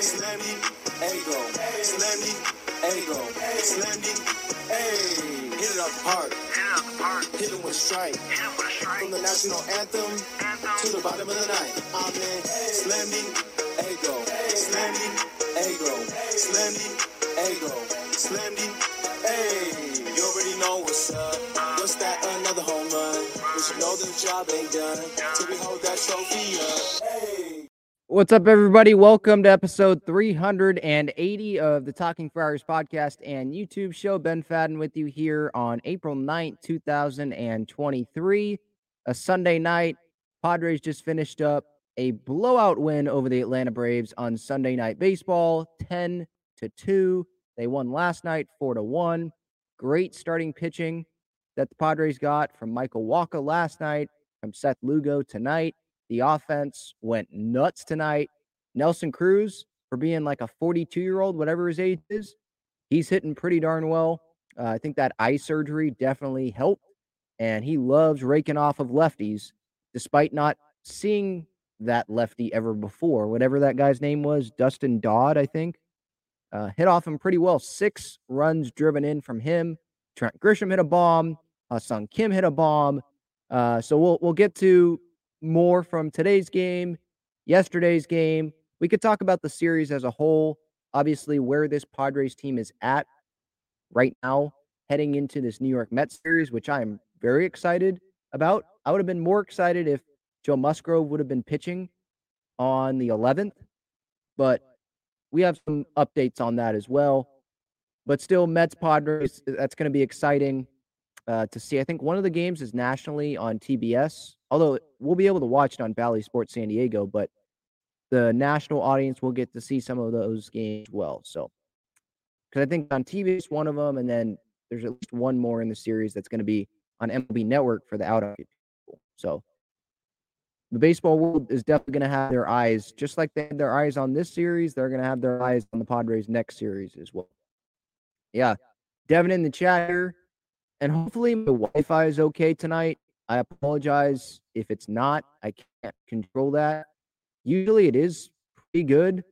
Slam Diego, Slam Diego, slammy, hey. Hit it up hard, hit it with strike. From the national anthem to the bottom of the night. Amen. Slam Diego, Slam Diego, Slam Diego, slammy, hey. You already know what's up. What's that? Another home run. But you know the job ain't done till we hold that trophy up. What's up, everybody? Welcome to episode 380 of the Talking Friars podcast and YouTube show. Ben Fadden with you here on April 9th, 2023, a Sunday night. Padres just finished up a blowout win over the Atlanta Braves on Sunday Night Baseball, 10 to 2. They won last night, 4 to 1. Great starting pitching that the Padres got from Michael Wacha last night, from Seth Lugo tonight. The offense went nuts tonight. Nelson Cruz, for being like a 42 year old, whatever his age is, he's hitting pretty darn well. Uh, I think that eye surgery definitely helped. And he loves raking off of lefties, despite not seeing that lefty ever before. Whatever that guy's name was, Dustin Dodd, I think, uh, hit off him pretty well. Six runs driven in from him. Trent Grisham hit a bomb. Uh, Sung Kim hit a bomb. Uh, so we'll we'll get to more from today's game, yesterday's game. We could talk about the series as a whole. Obviously, where this Padres team is at right now, heading into this New York Mets series, which I am very excited about. I would have been more excited if Joe Musgrove would have been pitching on the 11th, but we have some updates on that as well. But still, Mets Padres, that's going to be exciting uh, to see. I think one of the games is nationally on TBS, although we'll be able to watch it on Bally Sports San Diego, but the national audience will get to see some of those games well. So, because I think on TV is one of them, and then there's at least one more in the series that's going to be on MLB Network for the out of people. So, the baseball world is definitely going to have their eyes, just like they had their eyes on this series, they're going to have their eyes on the Padres next series as well. Yeah. Devin in the chat here. And hopefully my Wi-Fi is okay tonight. I apologize if it's not. I can't control that. Usually it is pretty good. You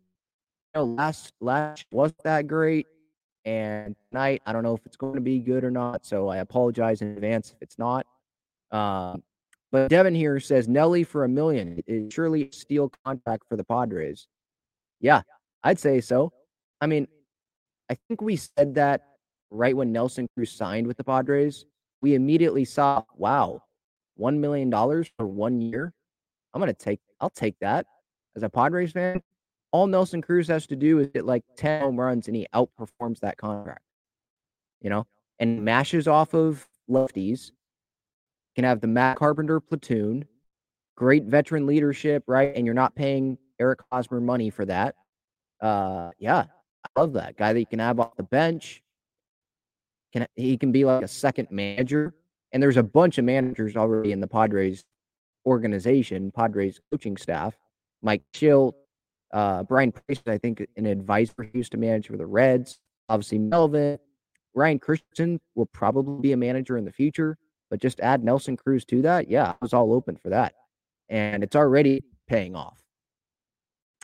know, last last wasn't that great. And tonight, I don't know if it's going to be good or not. So I apologize in advance if it's not. Um, but Devin here says Nelly for a million is surely a steal contract for the Padres. Yeah, I'd say so. I mean, I think we said that right when Nelson Cruz signed with the Padres. We immediately saw, wow, one million dollars for one year. I'm gonna take. I'll take that as a Padres fan. All Nelson Cruz has to do is hit like 10 home runs and he outperforms that contract. You know, and mashes off of lefties. Can have the Matt Carpenter platoon, great veteran leadership, right? And you're not paying Eric Hosmer money for that. Uh, yeah, I love that guy that you can have off the bench. Can he can be like a second manager? And there's a bunch of managers already in the Padres organization, Padres coaching staff. Mike Shildt, uh, Bryan Price, I think, an advisor used to manage for the Reds. Obviously, Melvin, Ryan Christenson will probably be a manager in the future, but just add Nelson Cruz to that. Yeah, I was all open for that. And it's already paying off.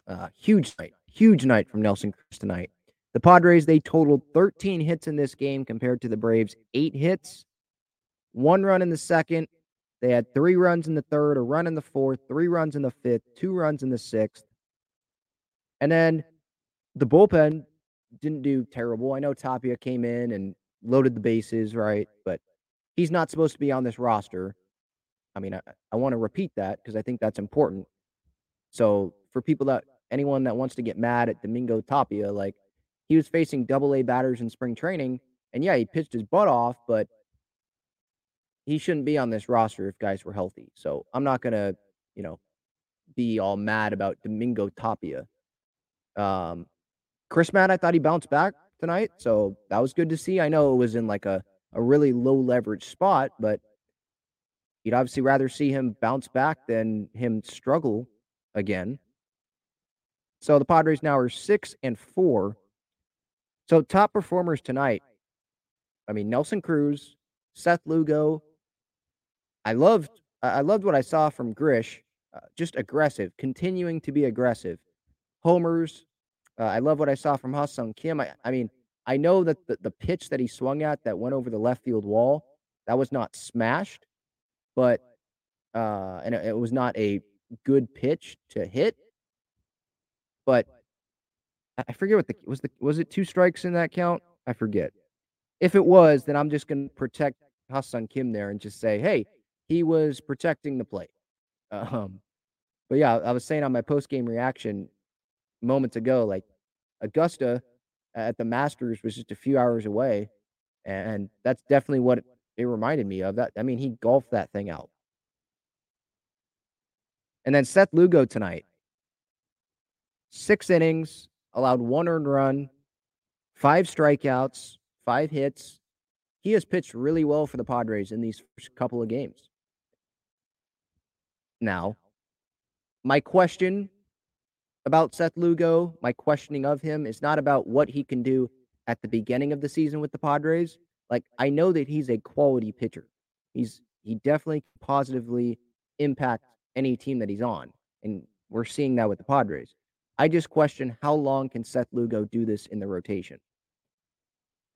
Uh, huge night, huge night from Nelson Cruz tonight. The Padres, they totaled 13 hits in this game compared to the Braves, eight hits, one run in the second. They had three runs in the third, a run in the fourth, three runs in the fifth, two runs in the sixth. And then the bullpen didn't do terrible. I know Tapia came in and loaded the bases, right? But he's not supposed to be on this roster. I mean, I, I want to repeat that because I think that's important. So for people that anyone that wants to get mad at Domingo Tapia, like he was facing double A batters in spring training. And yeah, he pitched his butt off, but he shouldn't be on this roster if guys were healthy. So I'm not gonna, you know, be all mad about Domingo Tapia. Um, Crismatt, I thought he bounced back tonight, so that was good to see. I know it was in like a a really low leverage spot, but you'd obviously rather see him bounce back than him struggle again. So the Padres now are six and four so top performers tonight. I mean Nelson Cruz, Seth Lugo. I loved I loved what I saw from Grish. Uh, just aggressive, continuing to be aggressive. Homers, Uh, I love what I saw from Ha-Seong Kim. I, I mean, I know that the, the pitch that he swung at that went over the left field wall, that was not smashed, but uh, and it, was not a good pitch to hit. But I forget what the was the was it two strikes in that count? I forget. If it was, then I'm just going to protect Ha-Seong Kim there and just say, hey, he was protecting the plate. Um, but yeah, I was saying on my post game reaction moments ago, like Augusta at the Masters was just a few hours away, and that's definitely what it reminded me of. That I mean, he golfed that thing out. And then Seth Lugo tonight, six innings, allowed one earned run, five strikeouts, five hits. He has pitched really well for the Padres in these couple of games. Now, my question about Seth Lugo, my questioning of him is not about what he can do at the beginning of the season with the Padres. Like I know that he's a quality pitcher. He's he definitely positively impact any team that he's on. And we're seeing that with the Padres. I just question how long can Seth Lugo do this in the rotation?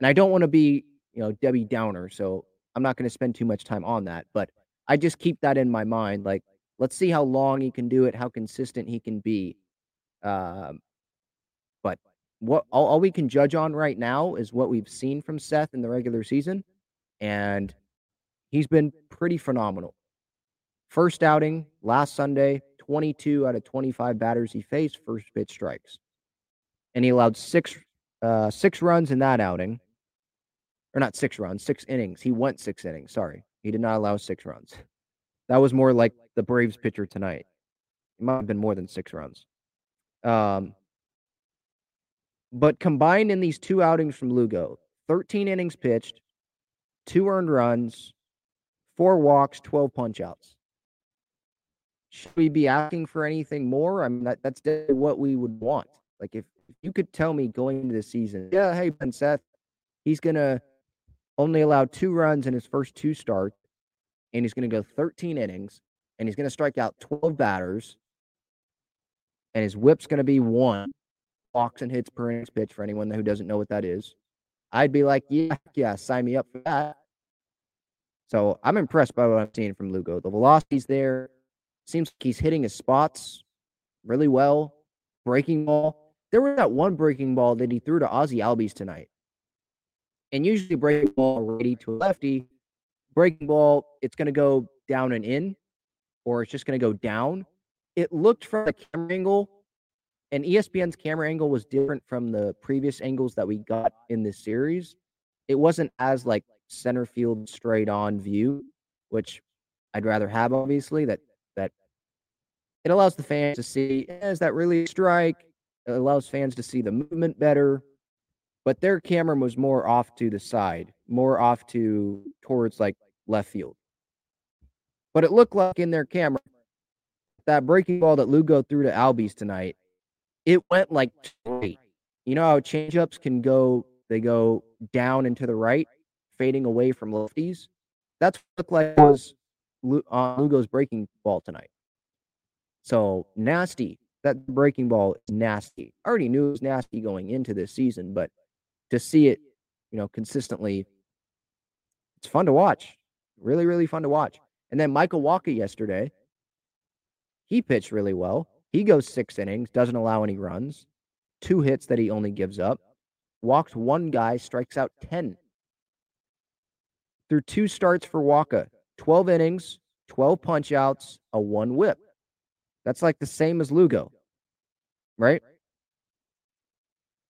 And I don't want to be, you know, Debbie Downer, so I'm not going to spend too much time on that, but I just keep that in my mind like let's see how long he can do it, how consistent he can be. Um, but what all, all we can judge on right now is what we've seen from Seth in the regular season, and he's been pretty phenomenal. First outing last Sunday, 22 out of 25 batters he faced, first pitch strikes. And he allowed six uh, six runs in that outing. Or not six runs, six innings. He went six innings. Sorry. He did not allow six runs. That was more like the Braves pitcher tonight. It might have been more than six runs. Um, but combined in these two outings from Lugo, 13 innings pitched, two earned runs, four walks, 12 punch outs should we be asking for anything more? I mean, that, that's what we would want. Like, if, if you could tell me going into the season, yeah, hey, Ben Seth, he's going to only allow two runs in his first two starts, and he's going to go 13 innings, and he's going to strike out 12 batters, and his whip's going to be one walks and hits per innings pitch for anyone who doesn't know what that is. I'd be like, yeah, yeah, sign me up for that. So I'm impressed by what I'm seeing from Lugo. The velocity's there. Seems like he's hitting his spots really well. Breaking ball. There was that one breaking ball that he threw to Ozzy Albies tonight. And usually breaking ball ready to a lefty, breaking ball, it's going to go down and in, or it's just going to go down. It looked from the camera angle, and ESPN's camera angle was different from the previous angles that we got in this series. It wasn't as like center field straight on view, which I'd rather have, obviously. That that it allows the fans to see eh, is that really strike? It allows fans to see the movement better. But their camera was more off to the side, more off to towards like left field. But it looked like in their camera, that breaking ball that Lugo threw to Albies tonight, it went like straight. You know how changeups can go, they go down and to the right, fading away from lefties? That's what looked like was uh, Lugo's breaking ball tonight. So nasty. That breaking ball is nasty. I already knew it was nasty going into this season, but to see it, you know, consistently, it's fun to watch. Really, really fun to watch. And then Michael Wacha yesterday, he pitched really well. He goes six innings, doesn't allow any runs, two hits that he only gives up, walks one guy, strikes out 10. Through two starts for Wacha, 12 innings, 12 punch outs, a one whip. That's like the same as Lugo, right?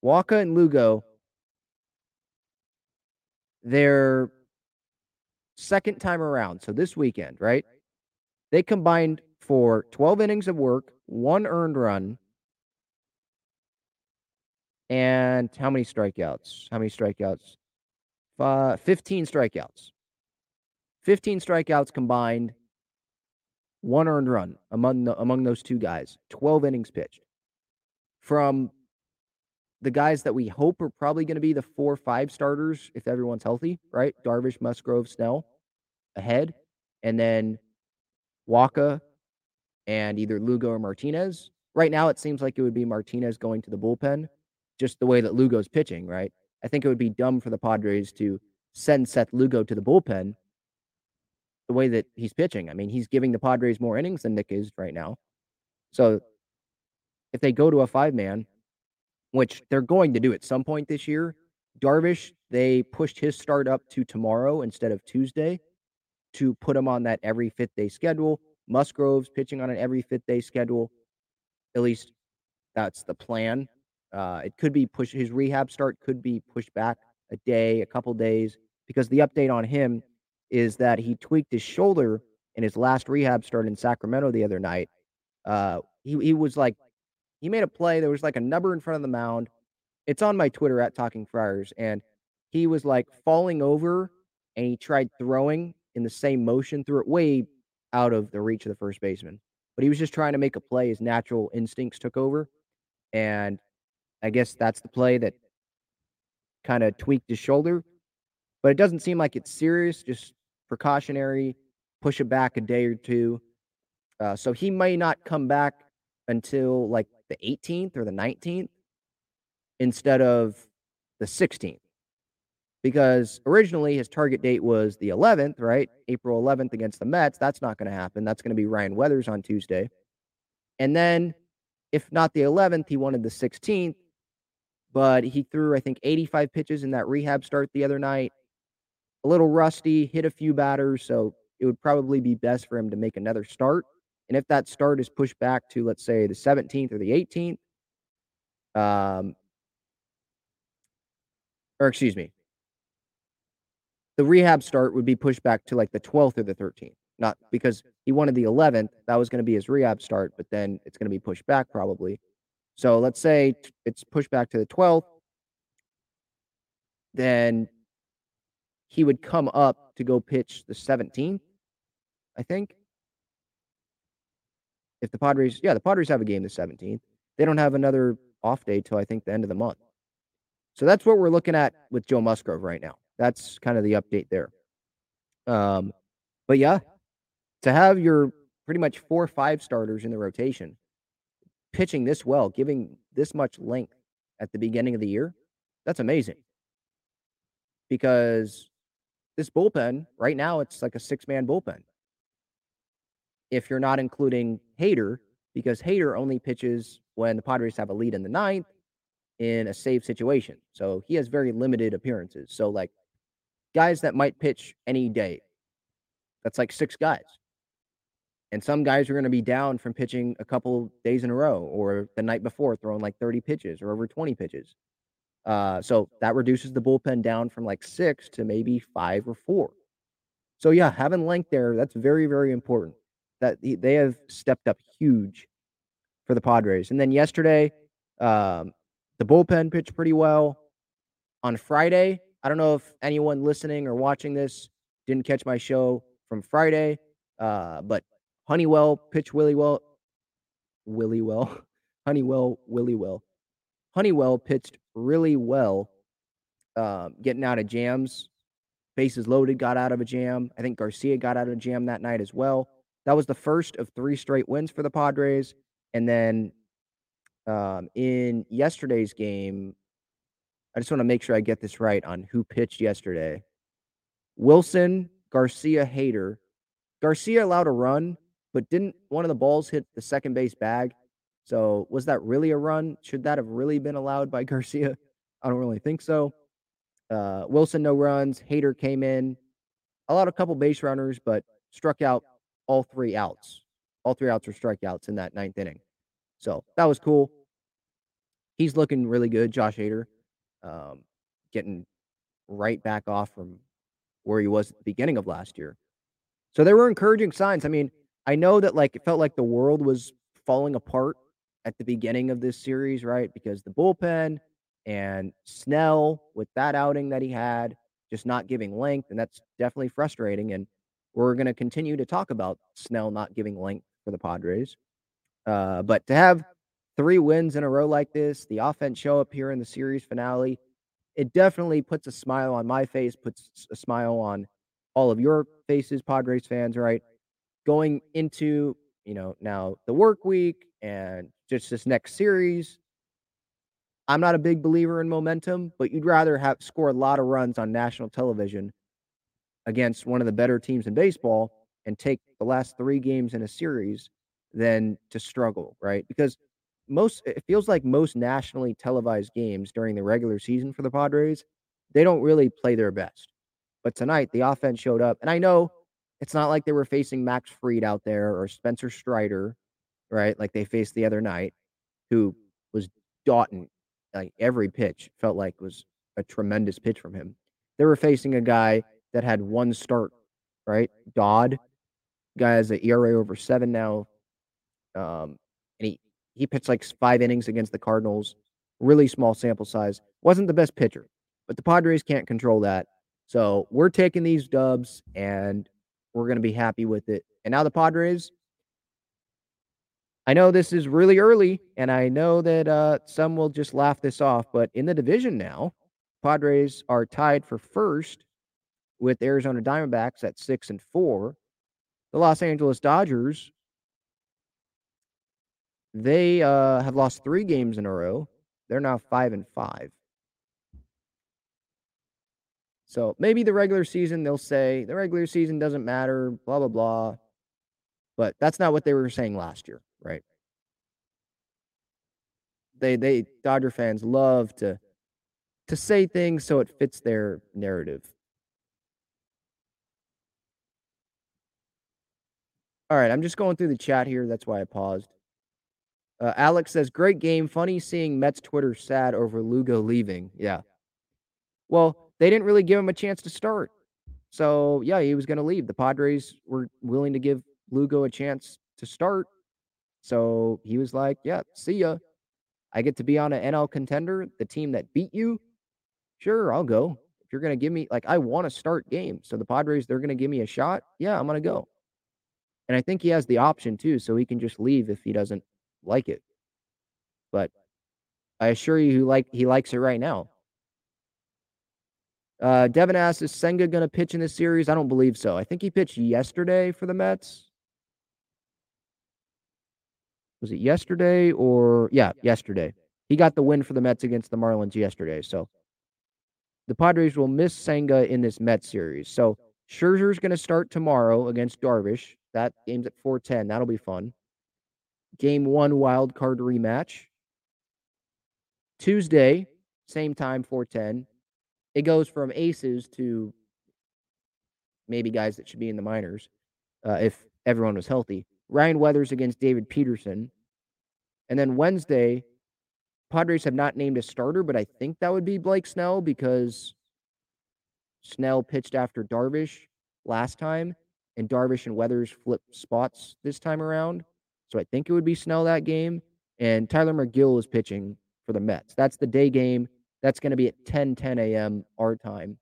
Wacha and Lugo, their second time around, so this weekend, right? They combined for 12 innings of work, one earned run, and how many strikeouts? How many strikeouts? Uh, 15 strikeouts. 15 strikeouts combined one earned run among the, among those two guys, 12 innings pitched. From the guys that we hope are probably going to be the four five starters if everyone's healthy, right? Darvish, Musgrove, Snell ahead. And then Wacha and either Lugo or Martinez. Right now, it seems like it would be Martinez going to the bullpen just the way that Lugo's pitching, right? I think it would be dumb for the Padres to send Seth Lugo to the bullpen the way that he's pitching. I mean, he's giving the Padres more innings than Nick is right now. So if they go to a five man, which they're going to do at some point this year, Darvish, they pushed his start up to tomorrow instead of Tuesday to put him on that every fifth day schedule. Musgrove's pitching on an every fifth day schedule. At least that's the plan. Uh, it could be pushed. His rehab start could be pushed back a day, a couple days, because the update on him is that he tweaked his shoulder in his last rehab start in Sacramento the other night. Uh, he he was like, he made a play. There was like a number in front of the mound. It's on my Twitter at Talking Friars, and he was like falling over, and he tried throwing in the same motion, threw it way out of the reach of the first baseman. But he was just trying to make a play. His natural instincts took over, and I guess that's the play that kind of tweaked his shoulder. But it doesn't seem like it's serious, just precautionary, push it back a day or two. Uh, so he may not come back until like the 18th or the 19th instead of the 16th. Because originally his target date was the 11th, right? April 11th against the Mets. That's not going to happen. That's going to be Ryan Weathers on Tuesday. And then, if not the 11th, he wanted the 16th but he threw, I think, 85 pitches in that rehab start the other night. A little rusty, hit a few batters, so it would probably be best for him to make another start. And if that start is pushed back to, let's say, the 17th or the 18th, um, or excuse me, the rehab start would be pushed back to like the 12th or the 13th. Not because he wanted the 11th, that was going to be his rehab start, but then it's going to be pushed back probably. So let's say it's pushed back to the 12th. Then he would come up to go pitch the 17th, I think. If the Padres, yeah, the Padres have a game the 17th. They don't have another off day till I think the end of the month. So that's what we're looking at with Joe Musgrove right now. That's kind of the update there. Um, but yeah, to have your pretty much four five starters in the rotation pitching this well, giving this much length at the beginning of the year, that's amazing. Because this bullpen, right now, it's like a six man bullpen. If you're not including Hader, because Hader only pitches when the Padres have a lead in the ninth in a save situation. So he has very limited appearances. So, like, guys that might pitch any day, that's like six guys. And some guys are going to be down from pitching a couple days in a row or the night before throwing like 30 pitches or over 20 pitches. Uh, so that reduces the bullpen down from like six to maybe five or four. So yeah, having length there, that's very, very important. That they have stepped up huge for the Padres. And then yesterday, um, the bullpen pitched pretty well. On Friday, I don't know if anyone listening or watching this didn't catch my show from Friday, uh, but Honeywell pitched Willie well. Willie well. Honeywell, Willie well. Honeywell pitched really well, uh, getting out of jams. Bases loaded, got out of a jam. I think Garcia got out of a jam that night as well. That was the first of three straight wins for the Padres. And then um, in yesterday's game, I just want to make sure I get this right on who pitched yesterday. Wilson, Garcia, Hader. Garcia allowed a run, but didn't one of the balls hit the second base bag? So was that really a run? Should that have really been allowed by Garcia? I don't really think so. Uh, Wilson no runs. Hader came in, allowed a couple base runners, but struck out all three outs. All three outs were strikeouts in that ninth inning. So that was cool. He's looking really good, Josh Hader, um, getting right back off from where he was at the beginning of last year. So there were encouraging signs. I mean, I know that like it felt like the world was falling apart at the beginning of this series, right? Because the bullpen and Snell with that outing that he had, just not giving length, and that's definitely frustrating. And we're going to continue to talk about Snell not giving length for the Padres. Uh, but to have three wins in a row like this, the offense show up here in the series finale, it definitely puts a smile on my face, puts a smile on all of your faces, Padres fans, right? going into you know now the work week and just this next series I'm not a big believer in momentum, but you'd rather have score a lot of runs on national television against one of the better teams in baseball and take the last three games in a series than to struggle, right? Because most it feels like most nationally televised games during the regular season for the Padres, they don't really play their best. But tonight the offense showed up, and I know it's not like they were facing Max Fried out there or Spencer Strider, right? Like they faced the other night, who was Daughton. Like every pitch felt like was a tremendous pitch from him. They were facing a guy that had one start, right? Dodd, guy has an ERA over seven now. Um, and he he pitched like five innings against the Cardinals. Really small sample size. Wasn't the best pitcher, but the Padres can't control that. So we're taking these dubs and we're going to be happy with it. And now the Padres. I know this is really early, and I know that uh, some will just laugh this off, but in the division now, Padres are tied for first with Arizona Diamondbacks at six and four. The Los Angeles Dodgers, they uh, have lost three games in a row. They're now five and five. So maybe the regular season, they'll say the regular season doesn't matter, blah, blah, blah. But that's not what they were saying last year, right? They, they, Dodger fans love to, to say things so it fits their narrative. All right, I'm just going through the chat here. That's why I paused. Uh, Alex says, "Great game. Funny seeing Mets Twitter sad over Lugo leaving." Yeah. Well, they didn't really give him a chance to start, so yeah, he was going to leave. The Padres were willing to give Lugo a chance to start, so he was like, "Yeah, see ya. I get to be on an NL contender, the team that beat you. Sure, I'll go. If you're going to give me like, I want to start games, so the Padres they're going to give me a shot. Yeah, I'm going to go." And I think he has the option too, so he can just leave if he doesn't like it. But I assure you, he like he likes it right now. Uh, Devin asks, is Senga going to pitch in this series? I don't believe so. I think he pitched yesterday for the Mets. Was it yesterday or yeah, yesterday? He got the win for the Mets against the Marlins yesterday. So the Padres will miss Senga in this Mets series. So Scherzer's going to start tomorrow against Darvish. That game's at 410. That'll be fun. Game one wild card rematch. Tuesday, same time, 410. It goes from aces to maybe guys that should be in the minors uh, if everyone was healthy. Ryan Weathers against David Peterson. And then Wednesday, Padres have not named a starter, but I think that would be Blake Snell because Snell pitched after Darvish last time and Darvish and Weathers flip spots this time around. So I think it would be Snell that game. And Tylor Megill is pitching for the Mets. That's the day game. That's going to be at 10 10 a.m. our time.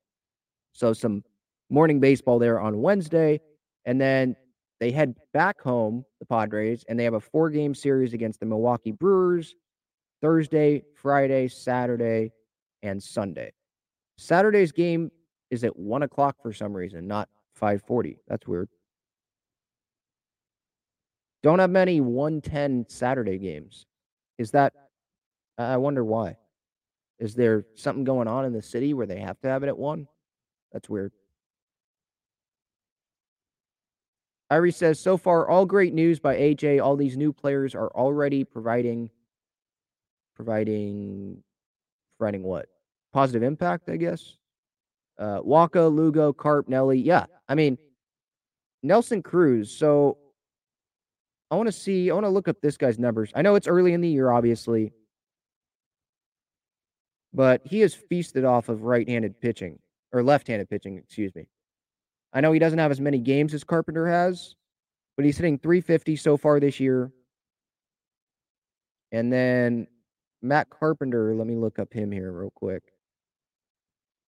So some morning baseball there on Wednesday. And then they head back home, the Padres, and they have a four game series against the Milwaukee Brewers Thursday, Friday, Saturday, and Sunday. Saturday's game is at one o'clock for some reason, not 540. That's weird. Don't have many 110 Saturday games. Is that I wonder why. Is there something going on in the city where they have to have it at 1? That's weird. Irie says, so far, all great news by AJ. All these new players are already providing, providing, providing what? Positive impact, I guess. Uh, Wacha, Lugo, Carp, Nelly. Yeah, I mean, Nelson Cruz. So I want to see, I want to look up this guy's numbers. I know it's early in the year, obviously, but he has feasted off of right handed pitching or left handed pitching, excuse me. I know he doesn't have as many games as Carpenter has, but he's hitting 350 so far this year. And then Matt Carpenter, let me look up him here real quick.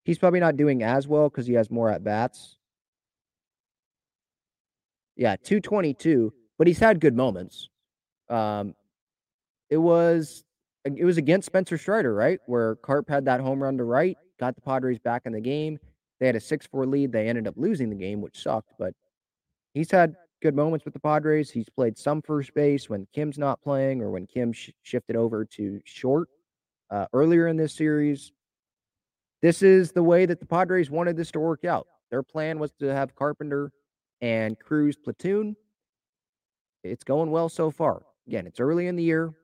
He's probably not doing as well because he has more at bats. Yeah, 222, but he's had good moments. Um, it was it was against Spencer Strider, right? Where Carp had that home run to right, got the Padres back in the game. They had a 6 4 lead. They ended up losing the game, which sucked, but he's had good moments with the Padres. He's played some first base when Kim's not playing or when Kim sh- shifted over to short. uh, earlier in this series. This is the way that the Padres wanted this to work out. Their plan was to have Carpenter and Cruz platoon. It's going well so far. Again, it's early in the year.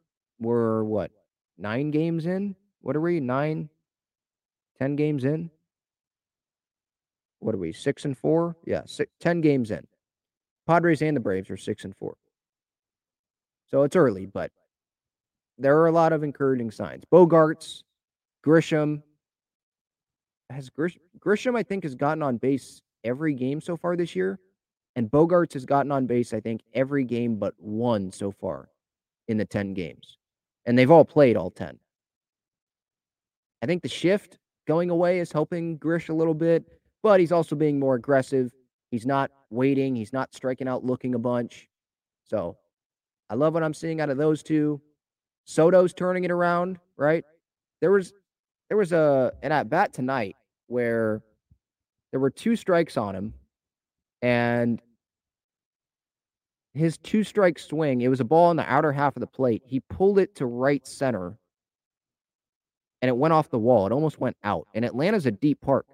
We're what, nine games in? What are we? Nine, ten games in? What are we? Six and four? Yeah, six, 10 games in. Padres and the Braves are six and four. So it's early, but there are a lot of encouraging signs. Bogaerts, Grisham. Has Grish, Grisham, I think, has gotten on base every game so far this year. And Bogaerts has gotten on base, I think, every game but one so far in the 10 games. And they've all played all 10. I think the shift going away is helping Grish a little bit, but he's also being more aggressive. He's not waiting, he's not striking out looking a bunch. So I love what I'm seeing out of those two. Soto's turning it around, right? There was there was a an at bat tonight where there were two strikes on him and his two strike swing, it was a ball in the outer half of the plate. He pulled it to right center and it went off the wall. It almost went out. And Atlanta's a deep park,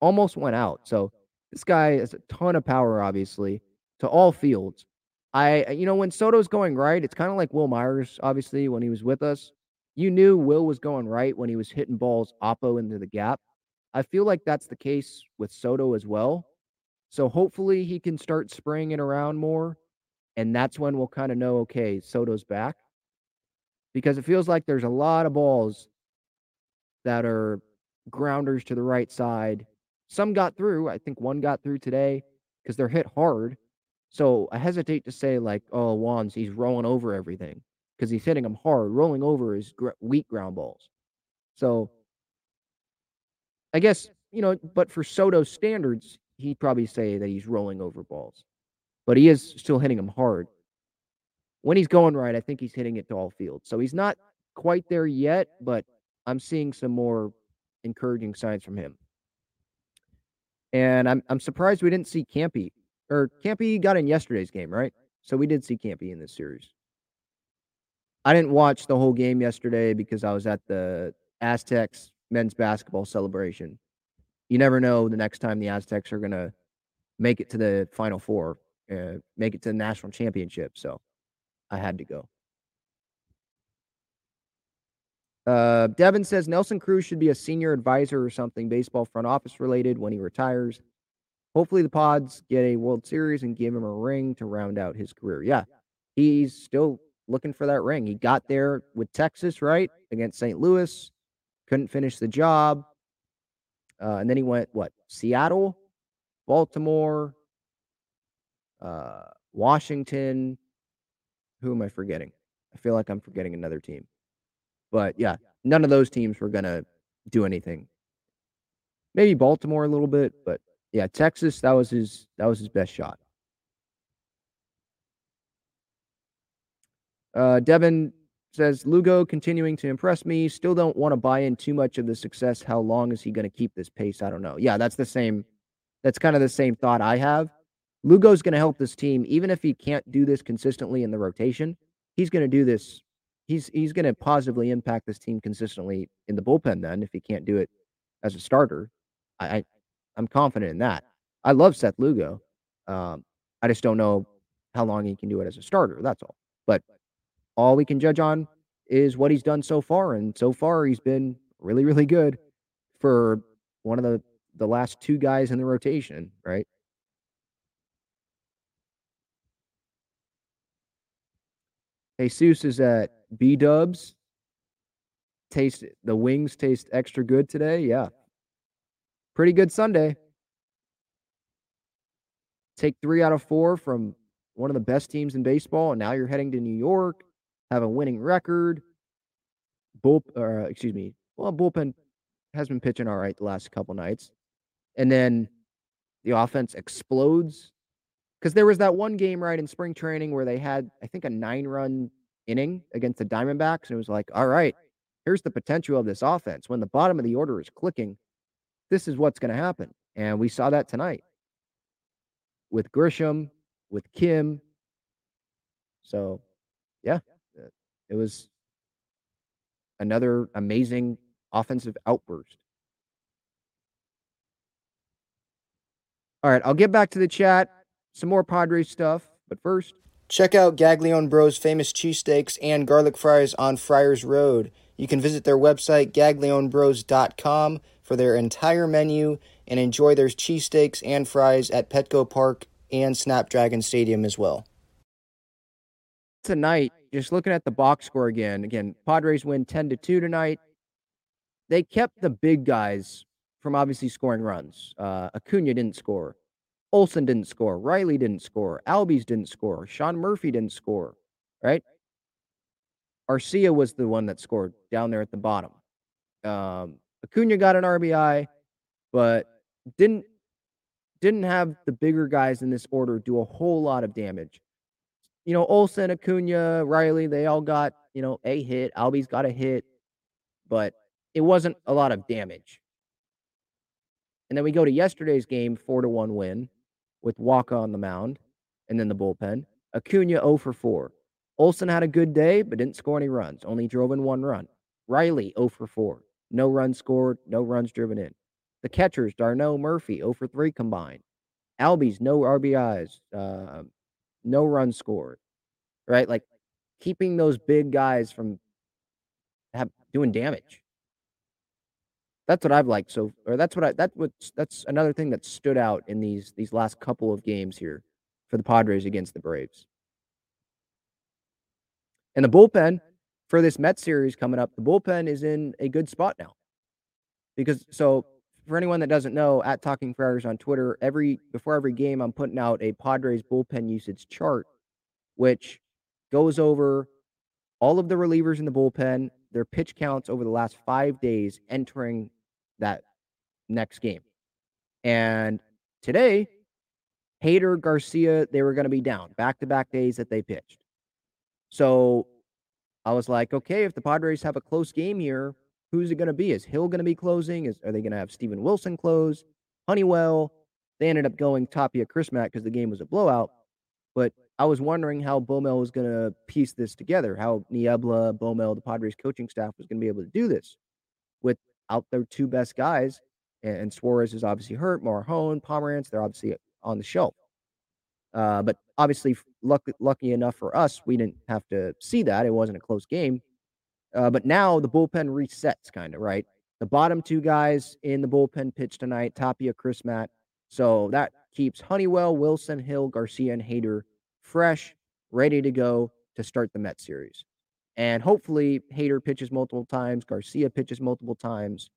almost went out. So this guy has a ton of power, obviously, to all fields. I, you know, when Soto's going right, it's kind of like Wil Myers, obviously, when he was with us. You knew Will was going right when he was hitting balls oppo into the gap. I feel like that's the case with Soto as well. So hopefully he can start spraying it around more. And that's when we'll kind of know, okay, Soto's back. Because it feels like there's a lot of balls that are grounders to the right side. Some got through. I think one got through today because they're hit hard. So I hesitate to say, like, oh, Wands, he's rolling over everything because he's hitting them hard. Rolling over is gr- weak ground balls. So I guess, you know, but for Soto's standards, he'd probably say that he's rolling over balls, but he is still hitting them hard. When he's going right, I think he's hitting it to all fields. So he's not quite there yet, but I'm seeing some more encouraging signs from him. And I'm I'm surprised we didn't see Campy. Or Campy got in yesterday's game, right? So we did see Campy in this series. I didn't watch the whole game yesterday because I was at the Aztecs men's basketball celebration. You never know the next time the Aztecs are going to make it to the Final Four, uh, make it to the national championship. So I had to go. Uh, Devin says Nelson Cruz should be a senior advisor or something baseball front office related when he retires. Hopefully, the Pods get a World Series and give him a ring to round out his career. Yeah, he's still looking for that ring. He got there with Texas, right? Against St. Louis. Couldn't finish the job. Uh, and then he went, what? Seattle, Baltimore, uh, Washington. Who am I forgetting? I feel like I'm forgetting another team. But yeah, none of those teams were going to do anything. Maybe Baltimore a little bit, but yeah, Texas, that was his that was his best shot. Uh, Devin says Lugo continuing to impress me. Still don't want to buy in too much of the success. How long is he going to keep this pace? I don't know. Yeah, that's the same. That's kind of the same thought I have. Lugo's going to help this team, even if he can't do this consistently in the rotation. He's going to do this he's he's going to positively impact this team consistently in the bullpen. Then, if he can't do it as a starter, I, I am confident in that. I love Seth Lugo. Um, I just don't know how long he can do it as a starter. That's all. But all we can judge on is what he's done so far, and so far he's been really, really good for one of the the last two guys in the rotation, right? Jesus is at B Dubs. Taste the wings taste extra good today. Yeah. Pretty good Sunday. Take three out of four from one of the best teams in baseball, and now you're heading to New York, have a winning record. Bull, uh, excuse me. Well, bullpen has been pitching all right the last couple nights, and then the offense explodes because there was that one game right in spring training where they had, I think, a nine-run inning against the Diamondbacks, and it was like, all right, here's the potential of this offense. When the bottom of the order is clicking, this is what's going to happen. And we saw that tonight with Grisham, with Kim. So, yeah, it was another amazing offensive outburst. All right, I'll get back to the chat. Some more Padres stuff, but first, check out Gaglione Bros' famous cheesesteaks and garlic fries on Friars Road. You can visit their website, gaglionebros.com, for their entire menu and enjoy their cheesesteaks and fries at Petco Park and Snapdragon Stadium as well. Tonight, just looking at the box score again, again, Padres win 10 to 2 tonight. They kept the big guys from obviously scoring runs. Uh, Acuna didn't score. Olson didn't score. Riley didn't score. Albies didn't score. Sean Murphy didn't score. Right? Arcia was the one that scored down there at the bottom. Um, Acuna got an RBI, but didn't didn't have the bigger guys in this order do a whole lot of damage. You know, Olson, Acuna, Riley, they all got, you know, a hit. Albies got a hit, but it wasn't a lot of damage. And then we go to yesterday's game, four to one win with Wacha on the mound and then the bullpen. Acuna 0 for 4. Olson had a good day, but didn't score any runs, only drove in one run. Riley 0 for 4. No runs scored, no runs driven in. The catchers, d'Arnaud Murphy 0 for 3 combined. Albies, no RBIs, uh, no run scored. Right? Like keeping those big guys from have, doing damage. That's what I've liked. So, or that's what I that what that's another thing that stood out in these these last couple of games here for the Padres against the Braves. And the bullpen for this Met series coming up, the bullpen is in a good spot now. Because so for anyone that doesn't know, at Talking Friars on Twitter, every before every game, I'm putting out a Padres bullpen usage chart, which goes over all of the relievers in the bullpen, their pitch counts over the last five days entering that next game. And today, Hader, Garcia, they were going to be down back to back days that they pitched. So I was like, okay, if the Padres have a close game here, who's it going to be? Is Hill going to be closing? Is are they going to have Steven Wilson close? Honeywell. They ended up going Tapia Crismatt because the game was a blowout. But I was wondering how Bomel was going to piece this together, how Niebla, Bomel, the Padres coaching staff was going to be able to do this without their two best guys. And, Suarez is obviously hurt. Morejon, Pomeranz, they're obviously on the shelf. Uh, but obviously, lucky, lucky enough for us, we didn't have to see that. It wasn't a close game. Uh, but now the bullpen resets, kind of, right? The bottom two guys in the bullpen pitch tonight, Tapia, Crismatt. So that keeps Honeywell, Wilson, Hill, Garcia, and Hader fresh, ready to go to start the Met series. And hopefully, Hader pitches multiple times, Garcia pitches multiple times.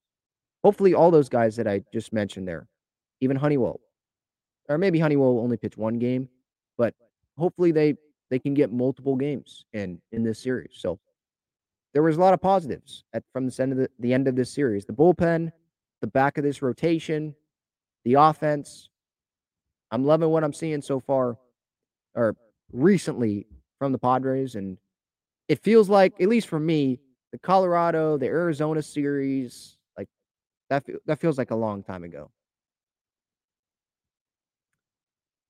Hopefully, all those guys that I just mentioned there, even Honeywell, or maybe Honeywell will only pitch one game, but hopefully they they can get multiple games in in this series. So there was a lot of positives at from the end of the, the end of this series. The bullpen, the back of this rotation, the offense. I'm loving what I'm seeing so far, or recently from the Padres, and it feels like, at least for me, the Colorado, the Arizona series, like that. That feels like a long time ago.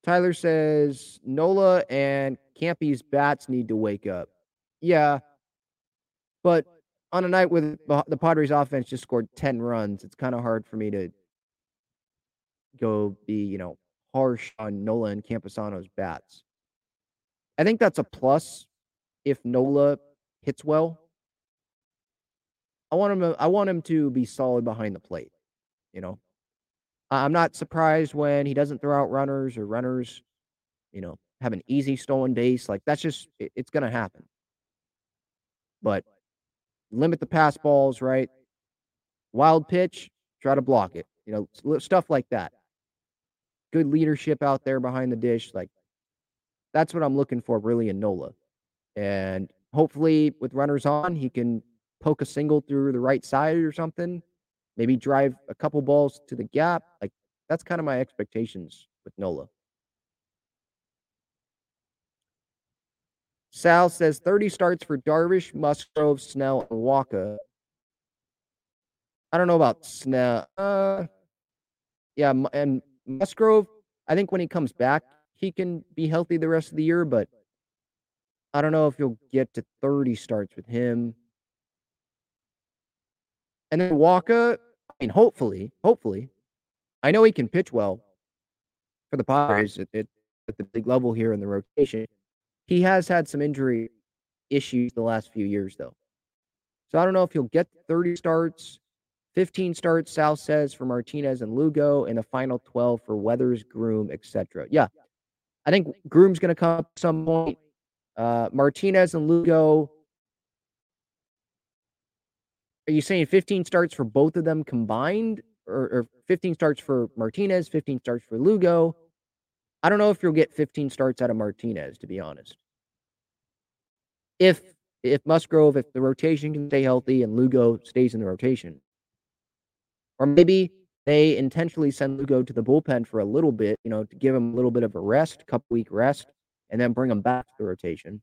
Tyler says Nola and Campy's bats need to wake up. Yeah, but on a night with the Padres offense just scored 10 runs, it's kind of hard for me to go be, you know, harsh on Nola and Campusano's bats. I think that's a plus if Nola hits well. I want him to, I want him to be solid behind the plate, you know. I'm not surprised when he doesn't throw out runners or runners, you know, have an easy stolen base. Like that's just it, it's going to happen. But limit the pass balls, right? Wild pitch, try to block it. You know, stuff like that. Good leadership out there behind the dish. Like that's what I'm looking for really in Nola. And hopefully with runners on, he can poke a single through the right side or something maybe drive a couple balls to the gap. Like that's kind of my expectations with Nola. Sal says 30 starts for Darvish, Musgrove, Snell, and Wacha. I don't know about Snell. Uh, yeah, and Musgrove, I think when he comes back, he can be healthy the rest of the year, but I don't know if you'll get to 30 starts with him. And then Wacha, I mean, hopefully, hopefully, I know he can pitch well for the Padres at, at, at the big level here in the rotation. He has had some injury issues the last few years, though. So I don't know if he'll get 30 starts, 15 starts, Sal says, for Martinez and Lugo, and a final 12 for Weathers, Groome, etc. Yeah. I think Groome's going to come up at some point. Uh, Martinez and Lugo. Are you saying 15 starts for both of them combined? Or, or 15 starts for Martinez, 15 starts for Lugo? I don't know if you'll get 15 starts out of Martinez, to be honest. If if Musgrove, if the rotation can stay healthy and Lugo stays in the rotation. Or maybe they intentionally send Lugo to the bullpen for a little bit, you know, to give him a little bit of a rest, couple week rest, and then bring him back to the rotation.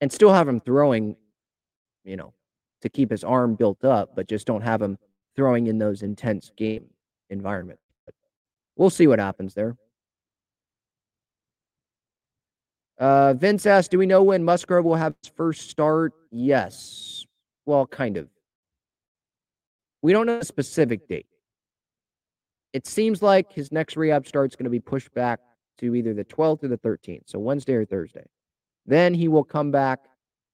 And still have him throwing, you know, to keep his arm built up, but just don't have him throwing in those intense game environments. We'll see what happens there. Uh, Vince asked, "Do we know when Musgrove will have his first start?" Yes. Well, kind of. We don't know a specific date. It seems like his next rehab start is going to be pushed back to either the 12th or the 13th, so Wednesday or Thursday. Then he will come back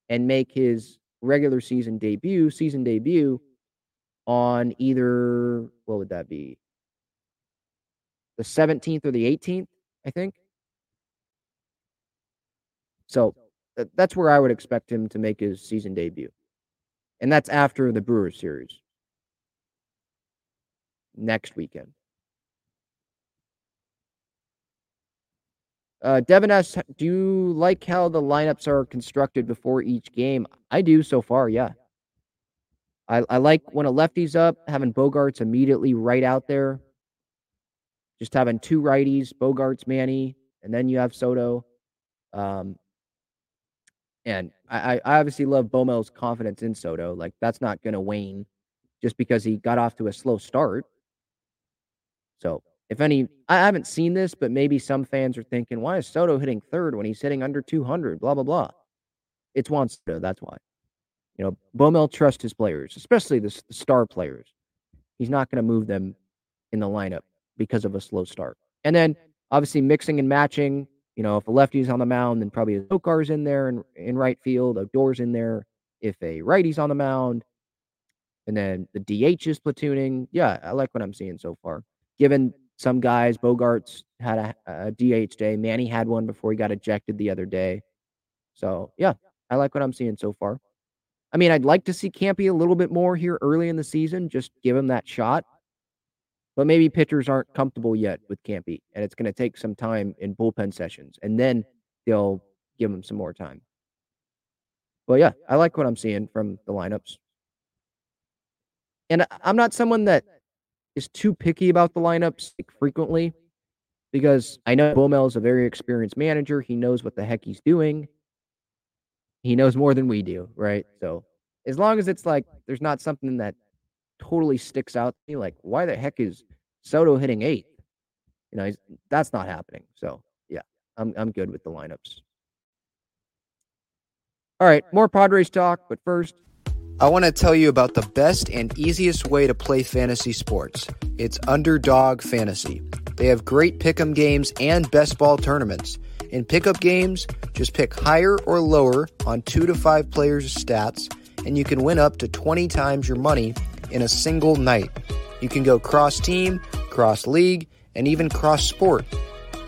and make his regular season debut, season debut on either what would that be? The 17th or the 18th, I think. So that's where I would expect him to make his season debut. And that's after the Brewers series next weekend. Uh, Devin asks, do you like how the lineups are constructed before each game? I do so far, yeah. I, I like when a lefty's up, having Bogaerts immediately right out there. Just having two righties, Bogaerts, Manny, and then you have Soto. Um, and I, I obviously love Bomel's confidence in Soto. Like that's not going to wane just because he got off to a slow start. So if any, I haven't seen this, but maybe some fans are thinking, why is Soto hitting third when he's hitting under 200? Blah blah blah. It's Juan Soto. That's why. You know, Bomel trusts his players, especially the, the star players. He's not going to move them in the lineup because of a slow start. And then obviously mixing and matching you know, if a lefty's on the mound, then probably Azocar's in there in, in right field, Odor's in there. If a righty's on the mound, and then the DH is platooning. Yeah, I like what I'm seeing so far. Given some guys, Bogaerts had a, a DH day. Manny had one before he got ejected the other day. So yeah, I like what I'm seeing so far. I mean, I'd like to see Campy a little bit more here early in the season. Just give him that shot. But maybe pitchers aren't comfortable yet with Campy, and it's going to take some time in bullpen sessions, and then they'll give him some more time. But yeah, I like what I'm seeing from the lineups. And I'm not someone that is too picky about the lineups like, frequently because I know Bomel is a very experienced manager. He knows what the heck he's doing. He knows more than we do, right? So as long as it's like there's not something that totally sticks out to me. Like, why the heck is Soto hitting eight? You know, that's not happening. So yeah, I'm I'm good with the lineups. All right, more Padres talk, but first. I want to tell you about the best and easiest way to play fantasy sports. It's Underdog Fantasy. They have great pick'em games and best ball tournaments. In pick'em games, just pick higher or lower on two to five players' stats, and you can win up to 20 times your money in a single night. You can go cross team, cross league, and even cross sport.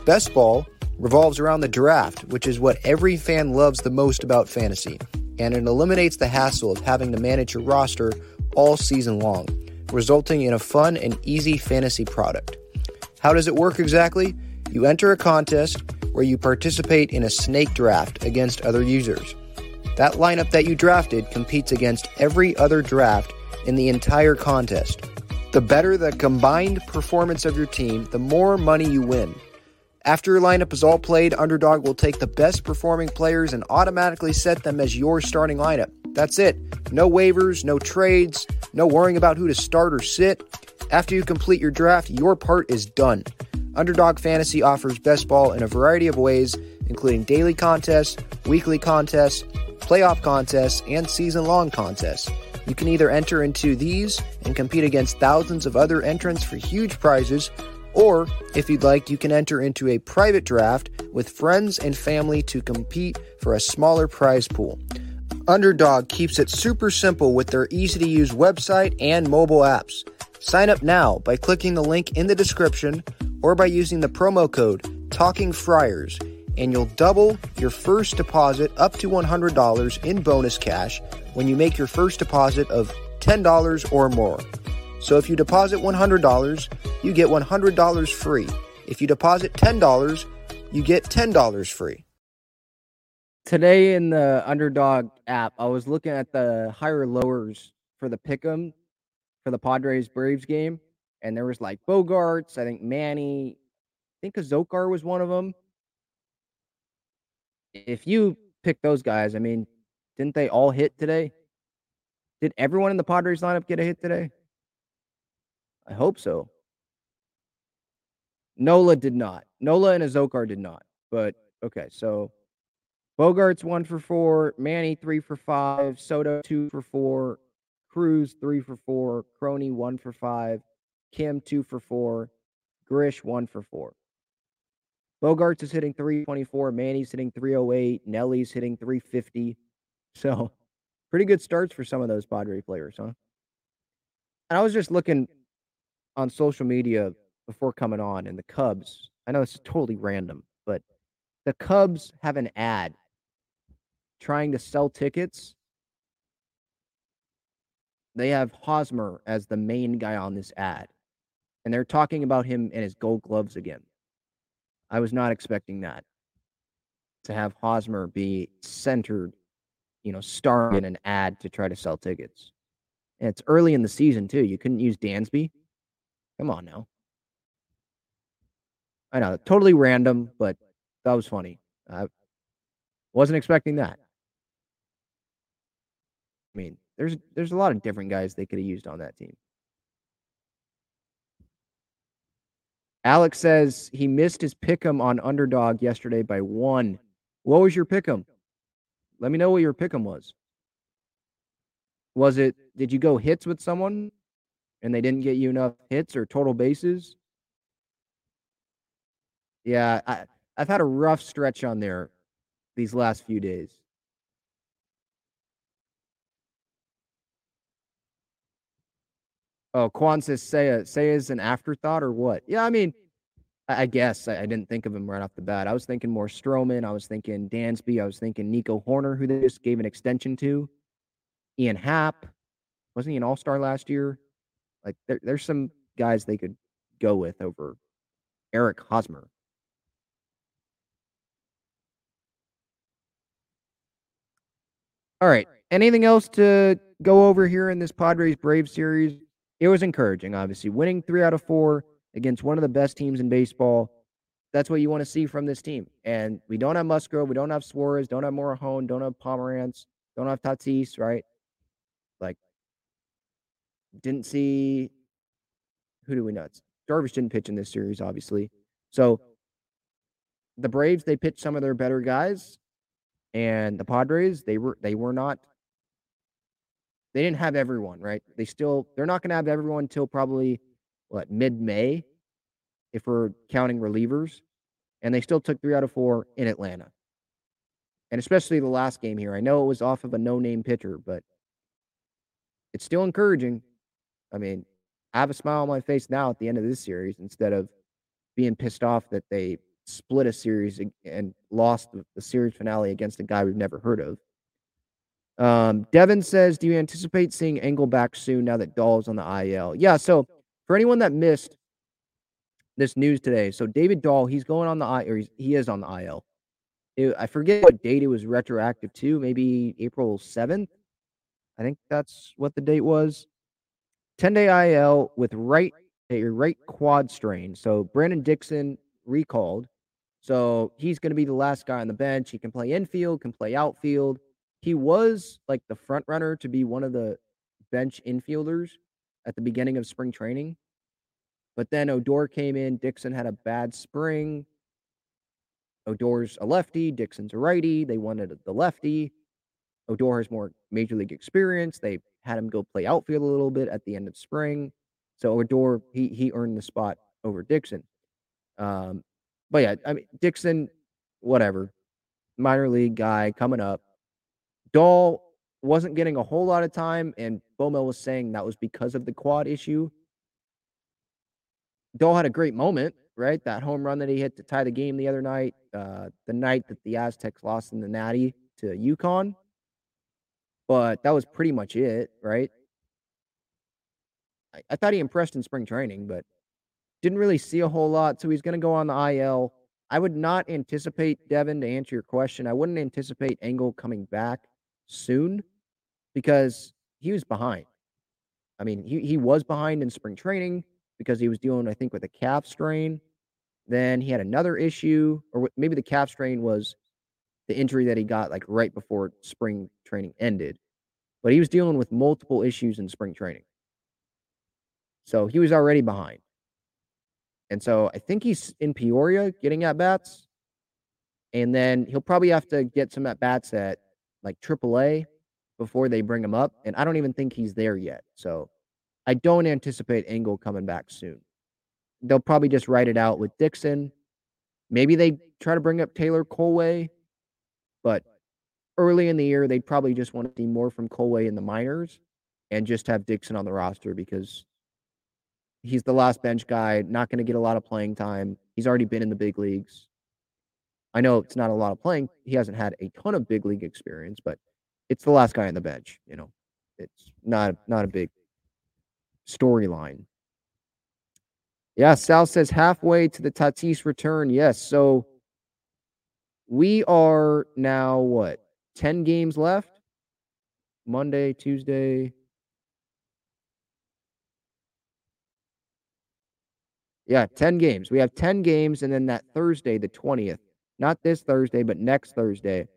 Best Ball revolves around the draft, which is what every fan loves the most about fantasy, and it eliminates the hassle of having to manage your roster all season long, resulting in a fun and easy fantasy product. How does it work exactly? You enter a contest where you participate in a snake draft against other users. That lineup that you drafted competes against every other draft in the entire contest. The better the combined performance of your team, the more money you win. After your lineup is all played, Underdog will take the best performing players and automatically set them as your starting lineup. That's it. No waivers, no trades, no worrying about who to start or sit. After you complete your draft, your part is done. Underdog Fantasy offers best ball in a variety of ways, including daily contests, weekly contests, playoff contests, and season long contests. You can either enter into these and compete against thousands of other entrants for huge prizes, or if you'd like, you can enter into a private draft with friends and family to compete for a smaller prize pool. Underdog keeps it super simple with their easy to use website and mobile apps. Sign up now by clicking the link in the description or by using the promo code Talking Friars, and you'll double your first deposit up to $100 in bonus cash when you make your first deposit of $10 or more. So if you deposit $100, you get $100 free. If you deposit $10, you get $10 free. Today in the Underdog app, I was looking at the higher lowers for the pick'em for the Padres Braves game, and there was like Bogaerts, I think Manny, I think Azocar was one of them. If you pick those guys, I mean, didn't they all hit today? Did everyone in the Padres lineup get a hit today? I hope so. Nola did not. Nola and Azocar did not. But okay, so Bogaerts's one for four, Manny three for five, Soto two for four, Cruz three for four, Crony one for five, Kim two for four, Grish one for four. Bogaerts is hitting 324, Manny's hitting 308, Nelly's hitting 350. So pretty good starts for some of those Padre players, huh? And I was just looking on social media before coming on, and the Cubs. I know it's totally random, but the Cubs have an ad trying to sell tickets. They have Hosmer as the main guy on this ad, and they're talking about him and his gold gloves again. I was not expecting that to have Hosmer be centered, you know, starring in an ad to try to sell tickets. And it's early in the season, too. You couldn't use Dansby. Come on now. I know, totally random, but that was funny. I wasn't expecting that. I mean, there's there's a lot of different guys they could have used on that team. Alex says he missed his pick'em on underdog yesterday by one. What was your pick'em? Let me know what your pick'em was. Was it did you go hits with someone and they didn't get you enough hits or total bases? Yeah, I, I've had a rough stretch on there these last few days. Oh, Quan says. Seiya is an afterthought or what? Yeah, I mean, I, guess I, I, didn't think of him right off the bat. I was thinking more Stroman. I was thinking Dansby. I was thinking Nico Hoerner, who they just gave an extension to. Ian Happ. Wasn't he an all star last year? Like, there, there's some guys they could go with over Eric Hosmer. All right. Anything else to go over here in this Padres Brave series? It was encouraging, obviously. Winning three out of four against one of the best teams in baseball. That's what you want to see from this team. And we don't have Musgrove, we don't have Suarez, don't have Morejon, don't have Pomeranz, don't have Tatis, right? Like, didn't see who do we nuts? Darvish didn't pitch in this series, obviously. So the Braves, they pitched some of their better guys and the Padres, they were they were not they didn't have everyone, right? They still they're not going to have everyone until probably what mid-May if we're counting relievers, and they still took 3 out of 4 in Atlanta. And especially the last game here. I know it was off of a no-name pitcher, but it's still encouraging. I mean, I have a smile on my face now at the end of this series instead of being pissed off that they split a series and lost the series finale against a guy we've never heard of. Um, Devin says, "Do you anticipate seeing Engel back soon now that Dahl's on the IL?" Yeah. So for anyone that missed this news today, so David Dahl, he's going on the I or he is on the IL. It, I forget what date it was retroactive to. Maybe April seventh. I think that's what the date was. Ten day IL with right your right quad strain. So Brandon Dixon recalled. So he's going to be the last guy on the bench. He can play infield, can play outfield. He was like the front runner to be one of the bench infielders at the beginning of spring training. But then Odor came in. Dixon had a bad spring. Odor's a lefty. Dixon's a righty. They wanted the lefty. Odor has more major league experience. They had him go play outfield a little bit at the end of spring. So Odor, he he earned the spot over Dixon. Um, but yeah, I mean Dixon, whatever, minor league guy coming up. Dahl wasn't getting a whole lot of time, and Bomel was saying that was because of the quad issue. Dahl had a great moment, right? That home run that he hit to tie the game the other night, uh, the night that the Aztecs lost in the Natty to UConn. But that was pretty much it, right? I, I thought he impressed in spring training, but didn't really see a whole lot. So he's going to go on the IL. I would not anticipate Devin to answer your question. I wouldn't anticipate Engel coming back soon because he was behind. I mean, he, he was behind in spring training because he was dealing, I think, with a calf strain. Then he had another issue, or maybe the calf strain was the injury that he got like right before spring training ended. But he was dealing with multiple issues in spring training. So he was already behind. And so I think he's in Peoria getting at bats. And then he'll probably have to get some at bats at like AAA before they bring him up. And I don't even think he's there yet. So I don't anticipate Engel coming back soon. They'll probably just write it out with Dixon. Maybe they try to bring up Taylor Kohlwey, but early in the year, they'd probably just want to see more from Kohlwey in the minors and just have Dixon on the roster because he's the last bench guy, not going to get a lot of playing time. He's already been in the big leagues. I know it's not a lot of playing. He hasn't had a ton of big league experience, but it's the last guy on the bench. You know, it's not not a big storyline. Yeah, Sal says halfway to the Tatis return. Yes, so we are now what ten games left. Monday, Tuesday. Yeah, 10 games. We have 10 games, and then that Thursday, the 20th, not this Thursday, but next Thursday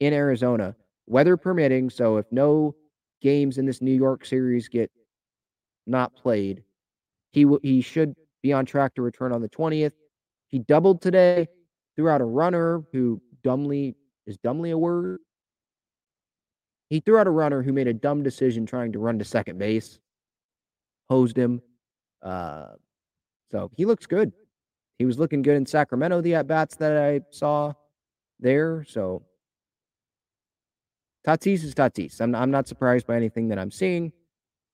in Arizona, weather permitting. So if no games in this New York series get not played, he w- he should be on track to return on the 20th. He doubled today, threw out a runner who dumbly is dumbly a word. He threw out a runner who made a dumb decision trying to run to second base, hosed him. Uh, so he looks good. He was looking good in Sacramento, the at bats that I saw there. So Tatis is Tatis. I'm, I'm not surprised by anything that I'm seeing.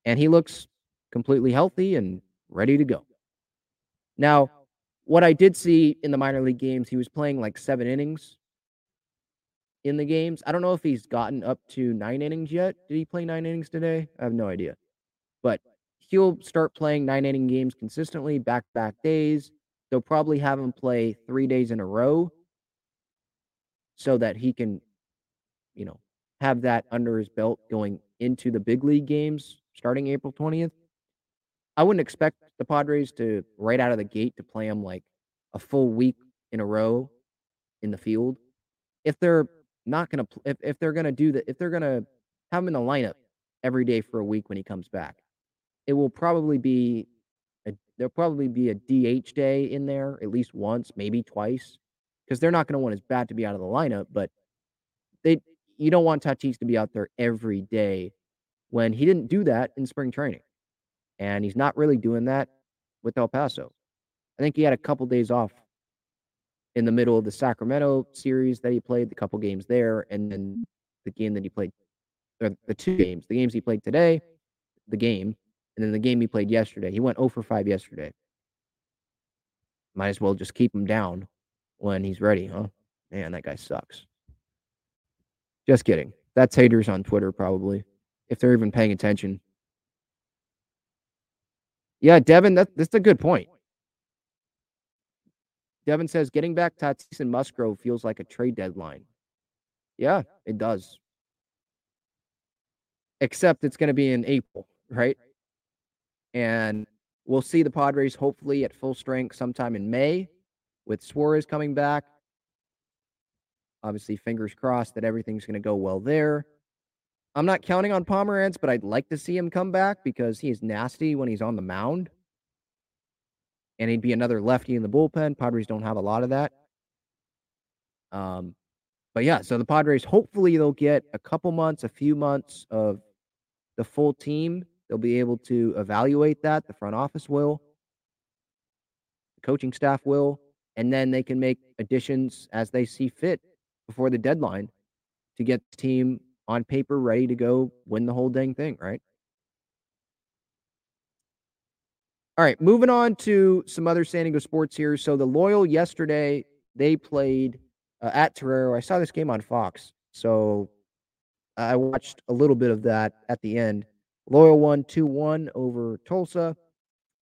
And he looks completely healthy and ready to go. Now, what I did see in the minor league games, he was playing like seven innings in the games. I don't know if he's gotten up to nine innings yet. Did he play nine innings today? I have no idea. But he'll start playing nine inning games consistently, back back days. They'll probably have him play three days in a row so that he can, you know, have that under his belt going into the big league games starting April 20th. I wouldn't expect the Padres to right out of the gate to play him like a full week in a row in the field. If they're not going to, if, if they're going to do that, if they're going to have him in the lineup every day for a week when he comes back, it will probably be there'll probably be a DH day in there at least once, maybe twice, because they're not going to want his bat to be out of the lineup. But they, you don't want Tatis to be out there every day when he didn't do that in spring training, and he's not really doing that with El Paso. I think he had a couple days off in the middle of the Sacramento series that he played, the couple games there, and then the game that he played, or the two games, the games he played today, the game, and then the game he played yesterday, he went 0 for 5 yesterday. Might as well just keep him down when he's ready, huh? Man, that guy sucks. Just kidding. That's haters on Twitter, probably, if they're even paying attention. Yeah, Devin, that, that's a good point. Devin says getting back Tatis and Musgrove feels like a trade deadline. Yeah, it does. Except it's going to be in April, right? And we'll see the Padres hopefully at full strength sometime in May with Suarez coming back. Obviously, fingers crossed that everything's going to go well there. I'm not counting on Pomeranz, but I'd like to see him come back because he is nasty when he's on the mound. And he'd be another lefty in the bullpen. Padres don't have a lot of that. Um, but yeah, so the Padres hopefully they'll get a couple months, a few months of the full team. They'll be able to evaluate that. The front office will, the coaching staff will, and then they can make additions as they see fit before the deadline to get the team on paper ready to go win the whole dang thing, right? All right, moving on to some other San Diego sports here. So the Loyal yesterday they played uh, at Torero. I saw this game on Fox, so I watched a little bit of that at the end. Loyal won two one over Tulsa,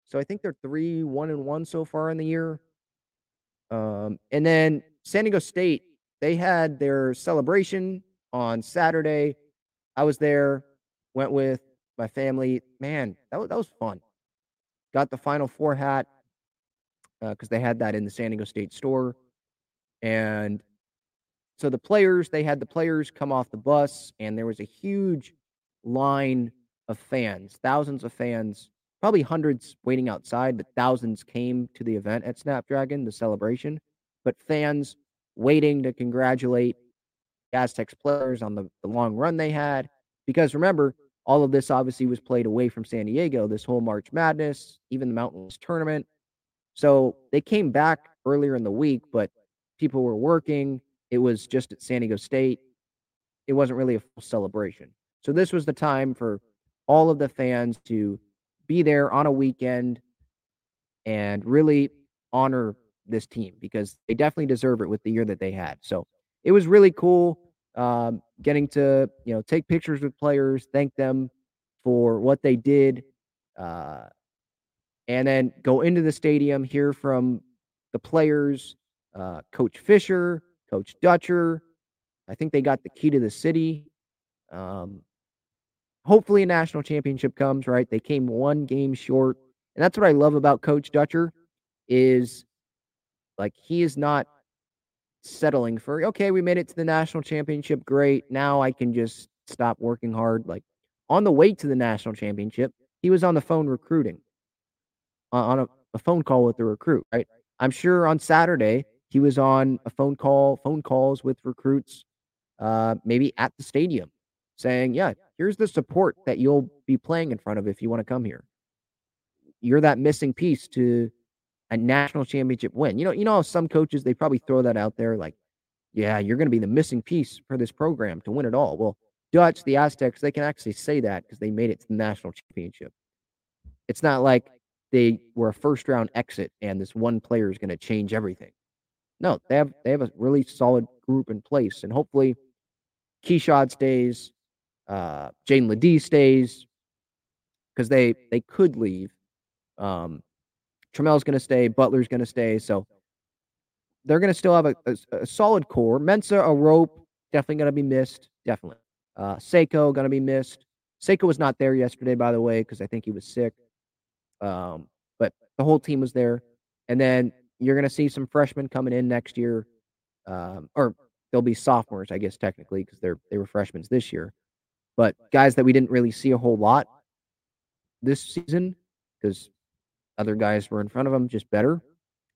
so I think they're three one and one so far in the year. Um, and then San Diego State they had their celebration on Saturday. I was there, went with my family. Man, that was, that was fun. Got the Final Four hat because uh, they had that in the San Diego State store. And so the players, they had the players come off the bus, and there was a huge line of fans, thousands of fans, probably hundreds waiting outside, but thousands came to the event at Snapdragon, the celebration. But fans waiting to congratulate Aztecs players on the, the long run they had. Because remember, all of this obviously was played away from San Diego, this whole March Madness, even the Mountain West tournament. So they came back earlier in the week, but people were working. It was just at San Diego State. It wasn't really a full celebration. So this was the time for all of the fans to be there on a weekend and really honor this team because they definitely deserve it with the year that they had. So it was really cool um, getting to you know take pictures with players, thank them for what they did, uh, and then go into the stadium, hear from the players, uh, Coach Fisher, Coach Dutcher. I think they got the key to the city. Um, hopefully, a national championship comes. Right, they came one game short, and that's what I love about Coach Dutcher is like he is not settling for okay, we made it to the national championship. Great. Now I can just stop working hard. Like on the way to the national championship, he was on the phone recruiting on a, a phone call with the recruit, right? I'm sure on Saturday he was on a phone call, phone calls with recruits, uh, maybe at the stadium, saying, "Yeah, here's the support that you'll be playing in front of if you want to come here. You're that missing piece to a national championship win. You know, you know some coaches they probably throw that out there like, yeah, you're going to be the missing piece for this program to win it all. Well, Dutch, the Aztecs, they can actually say that because they made it to the national championship. It's not like they were a first round exit and this one player is going to change everything. No, they have they have a really solid group in place, and hopefully, Keshad stays, uh, Jaedon LeDee stays, because they they could leave. Um, Trammell's going to stay. Butler's going to stay. So they're going to still have a, a, a, solid core. Mensah, a rope, definitely going to be missed. Definitely. Uh, Seiko going to be missed. Seiko was not there yesterday, by the way, because I think he was sick. Um, but the whole team was there. And then you're going to see some freshmen coming in next year, um, or they'll be sophomores, I guess, technically, because they're they were freshmen this year. But guys that we didn't really see a whole lot this season, because other guys were in front of them, just better.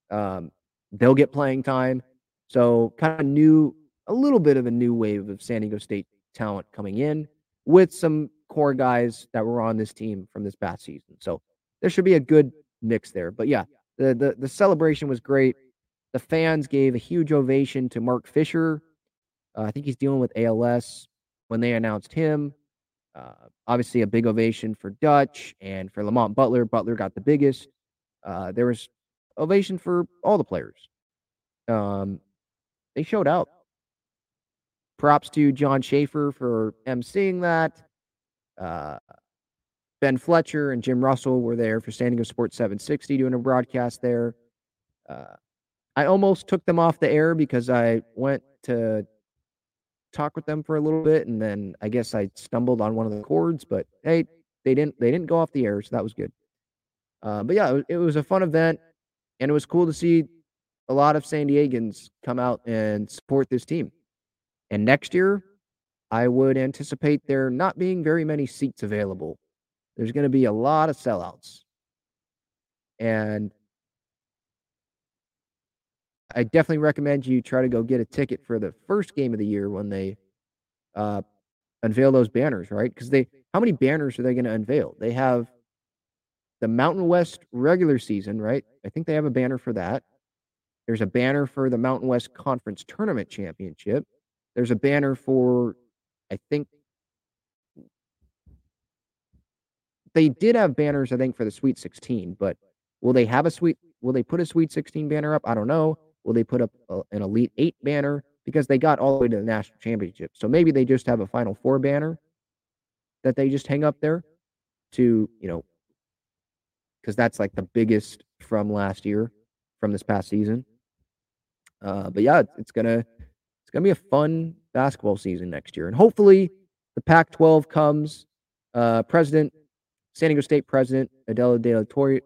Um, they'll get playing time. So kind of new, a little bit of a new wave of San Diego State talent coming in with some core guys that were on this team from this past season. So there should be a good mix there. But yeah, the the, the celebration was great. The fans gave a huge ovation to Mark Fisher. Uh, I think he's dealing with ALS when they announced him. Uh, obviously, a big ovation for Dutch and for Lamont Butler. Butler got the biggest. Uh, there was ovation for all the players. Um, they showed out. Props to John Schaefer for emceeing that. Uh, ben Fletcher and Jim Russell were there for San Diego Sports 760 doing a broadcast there. Uh, I almost took them off the air because I went to talk with them for a little bit, and then I guess I stumbled on one of the cords. But hey, they didn't they didn't go off the air, so that was good. Uh, but yeah, it was, it was a fun event, and it was cool to see a lot of San Diegans come out and support this team. And next year, I would anticipate there not being very many seats available. There's going to be a lot of sellouts. And I definitely recommend you try to go get a ticket for the first game of the year when they uh, unveil those banners, right? Because they, how many banners are they going to unveil? They have the Mountain West regular season, right? I think they have a banner for that. There's a banner for the Mountain West Conference Tournament Championship. There's a banner for, I think, they did have banners, I think, for the Sweet 16, but will they have a Sweet, will they put a Sweet 16 banner up? I don't know. Will they put up a, an Elite Eight banner? Because they got all the way to the national championship. So maybe they just have a Final Four banner that they just hang up there to, you know, because that's like the biggest from last year, from this past season. Uh, but yeah, it's gonna it's gonna be a fun basketball season next year, and hopefully the Pac-12 comes. Uh, President San Diego State President Adela De La Torre,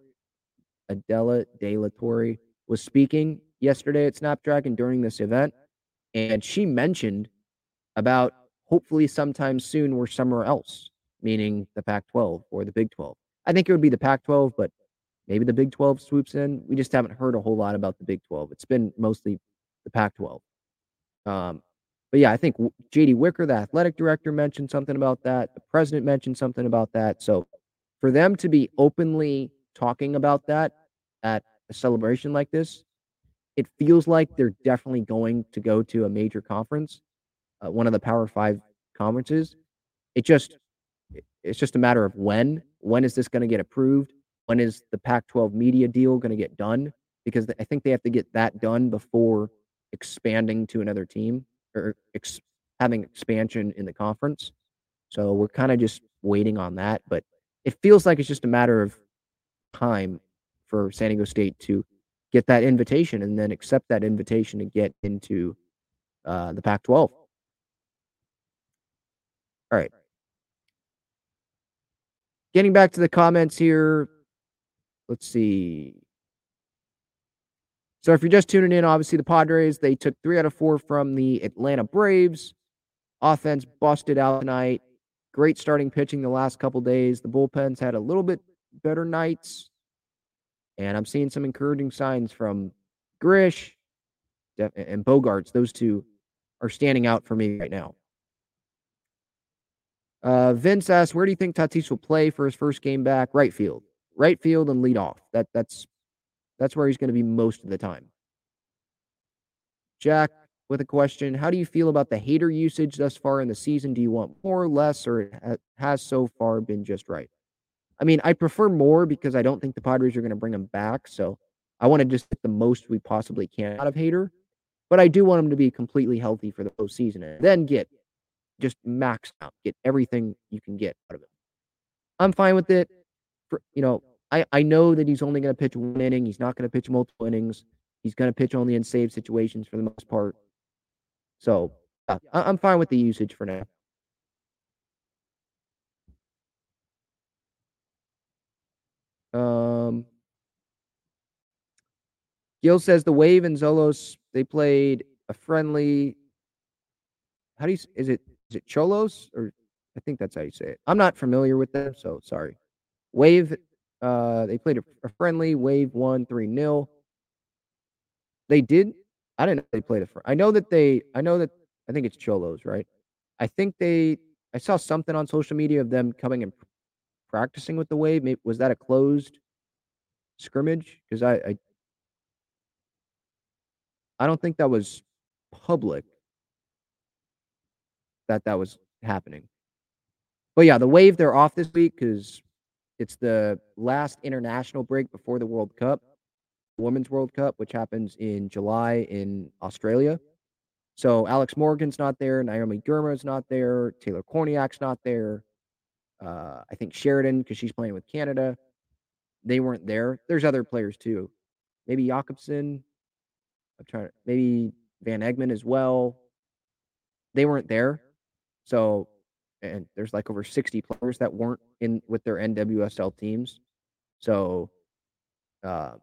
Adela De La Torre was speaking yesterday at Snapdragon during this event, and she mentioned about hopefully sometime soon we're somewhere else, meaning the Pac-12 or the Big 12. I think it would be the Pac 12, but maybe the Big 12 swoops in. We just haven't heard a whole lot about the Big 12. It's been mostly the Pac 12. Um, but yeah, I think JD Wicker, the athletic director, mentioned something about that. The president mentioned something about that. So for them to be openly talking about that at a celebration like this, it feels like they're definitely going to go to a major conference, uh, one of the Power Five conferences. It just it's just a matter of when. When is this going to get approved? When is the Pac 12 media deal going to get done? Because I think they have to get that done before expanding to another team or ex- having expansion in the conference. So we're kind of just waiting on that. But it feels like it's just a matter of time for San Diego State to get that invitation and then accept that invitation to get into uh, the Pac 12. All right. Getting back to the comments here. Let's see. So if you're just tuning in, obviously the Padres, they took three out of four from the Atlanta Braves. Offense busted out tonight. Great starting pitching the last couple days. The bullpens had a little bit better nights. And I'm seeing some encouraging signs from Grish and Bogaerts. Those two are standing out for me right now. Uh, Vince asks, where do you think Tatis will play for his first game back? Right field, right field, and lead off. That that's that's where he's going to be most of the time. Jack with a question: How do you feel about the Hader usage thus far in the season? Do you want more, less, or it has so far been just right? I mean, I prefer more because I don't think the Padres are going to bring him back. So I want to just get the most we possibly can out of Hader. But I do want him to be completely healthy for the postseason and then get just max out, get everything you can get out of him. I'm fine with it. For, you know, I, I know that he's only going to pitch one inning. He's not going to pitch multiple innings. He's going to pitch only in save situations for the most part. So yeah, I, am fine with the usage for now. Gil says the Wave and Xolos they played a friendly. How do you is it is it Xolos or I think that's how you say it. I'm not familiar with them, so sorry. Wave, uh, they played a, a friendly. Wave won three nil. They did. I didn't know they played a. Fr- I know that they. I know that. I think it's Xolos, right? I think they. I saw something on social media of them coming and practicing with the Wave. Maybe, was that a closed scrimmage? Because I, I. I don't think that was public that that was happening. But yeah, the wave they're off this week because it's the last international break before the World Cup, Women's World Cup, which happens in July in Australia. So Alex Morgan's not there, Naomi Girma's not there, Taylor Kornieck's not there. Uh, I think Sheridan because she's playing with Canada. They weren't there. There's other players too. Maybe Jakobsson. I'm trying to maybe Van Egmond as well. They weren't there. So, and there's like over 60 players that weren't in with their NWSL teams. So, uh,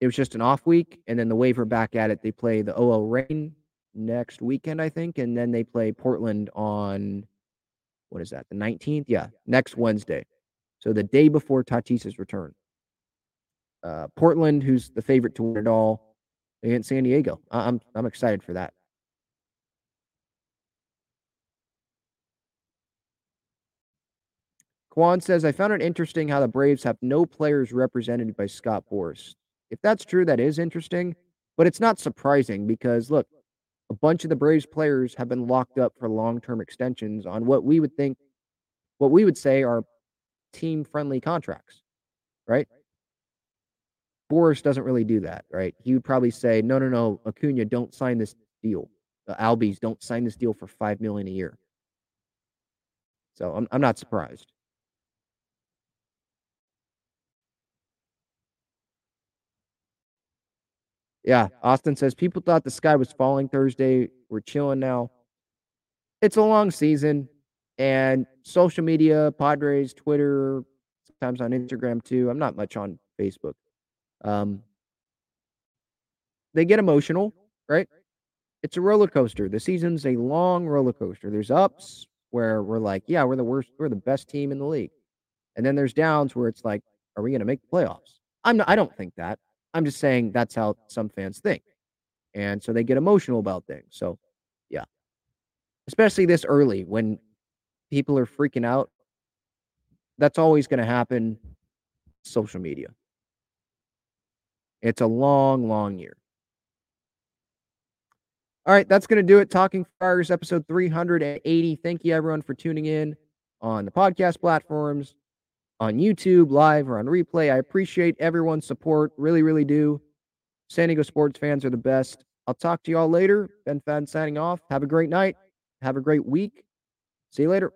it was just an off week, and then the waiver back at it. They play the OL Reign next weekend, I think, and then they play Portland on what is that? The 19th? Yeah, next Wednesday. So the day before Tatis's return. Uh, Portland, who's the favorite to win it all, against San Diego. I'm I'm excited for that. Quan says, I found it interesting how the Braves have no players represented by Scott Boras. If that's true, that is interesting, but it's not surprising because look, a bunch of the Braves players have been locked up for long-term extensions on what we would think, what we would say are team-friendly contracts, right? Boras doesn't really do that, right? He would probably say, no, no, no, Acuna, don't sign this deal. The Albies don't sign this deal for five million a year. So I'm I'm not surprised. Yeah, Austin says people thought the sky was falling Thursday. We're chilling now. It's a long season, and social media, Padres, Twitter, sometimes on Instagram too. I'm not much on Facebook. Um, they get emotional, right? It's a roller coaster. The season's a long roller coaster. There's ups where we're like, yeah, we're the worst, we're the best team in the league, and then there's downs where it's like, are we going to make the playoffs? I'm not, I don't think that. I'm just saying that's how some fans think. And so they get emotional about things. So, yeah. Especially this early when people are freaking out. That's always going to happen social media. It's a long, long year. All right, that's going to do it. Talking Friars episode 380. Thank you everyone for tuning in on the podcast platforms, on YouTube, live, or on replay. I appreciate everyone's support. Really, really do. San Diego sports fans are the best. I'll talk to you all later. Ben Fadden signing off. Have a great night. Have a great week. See you later.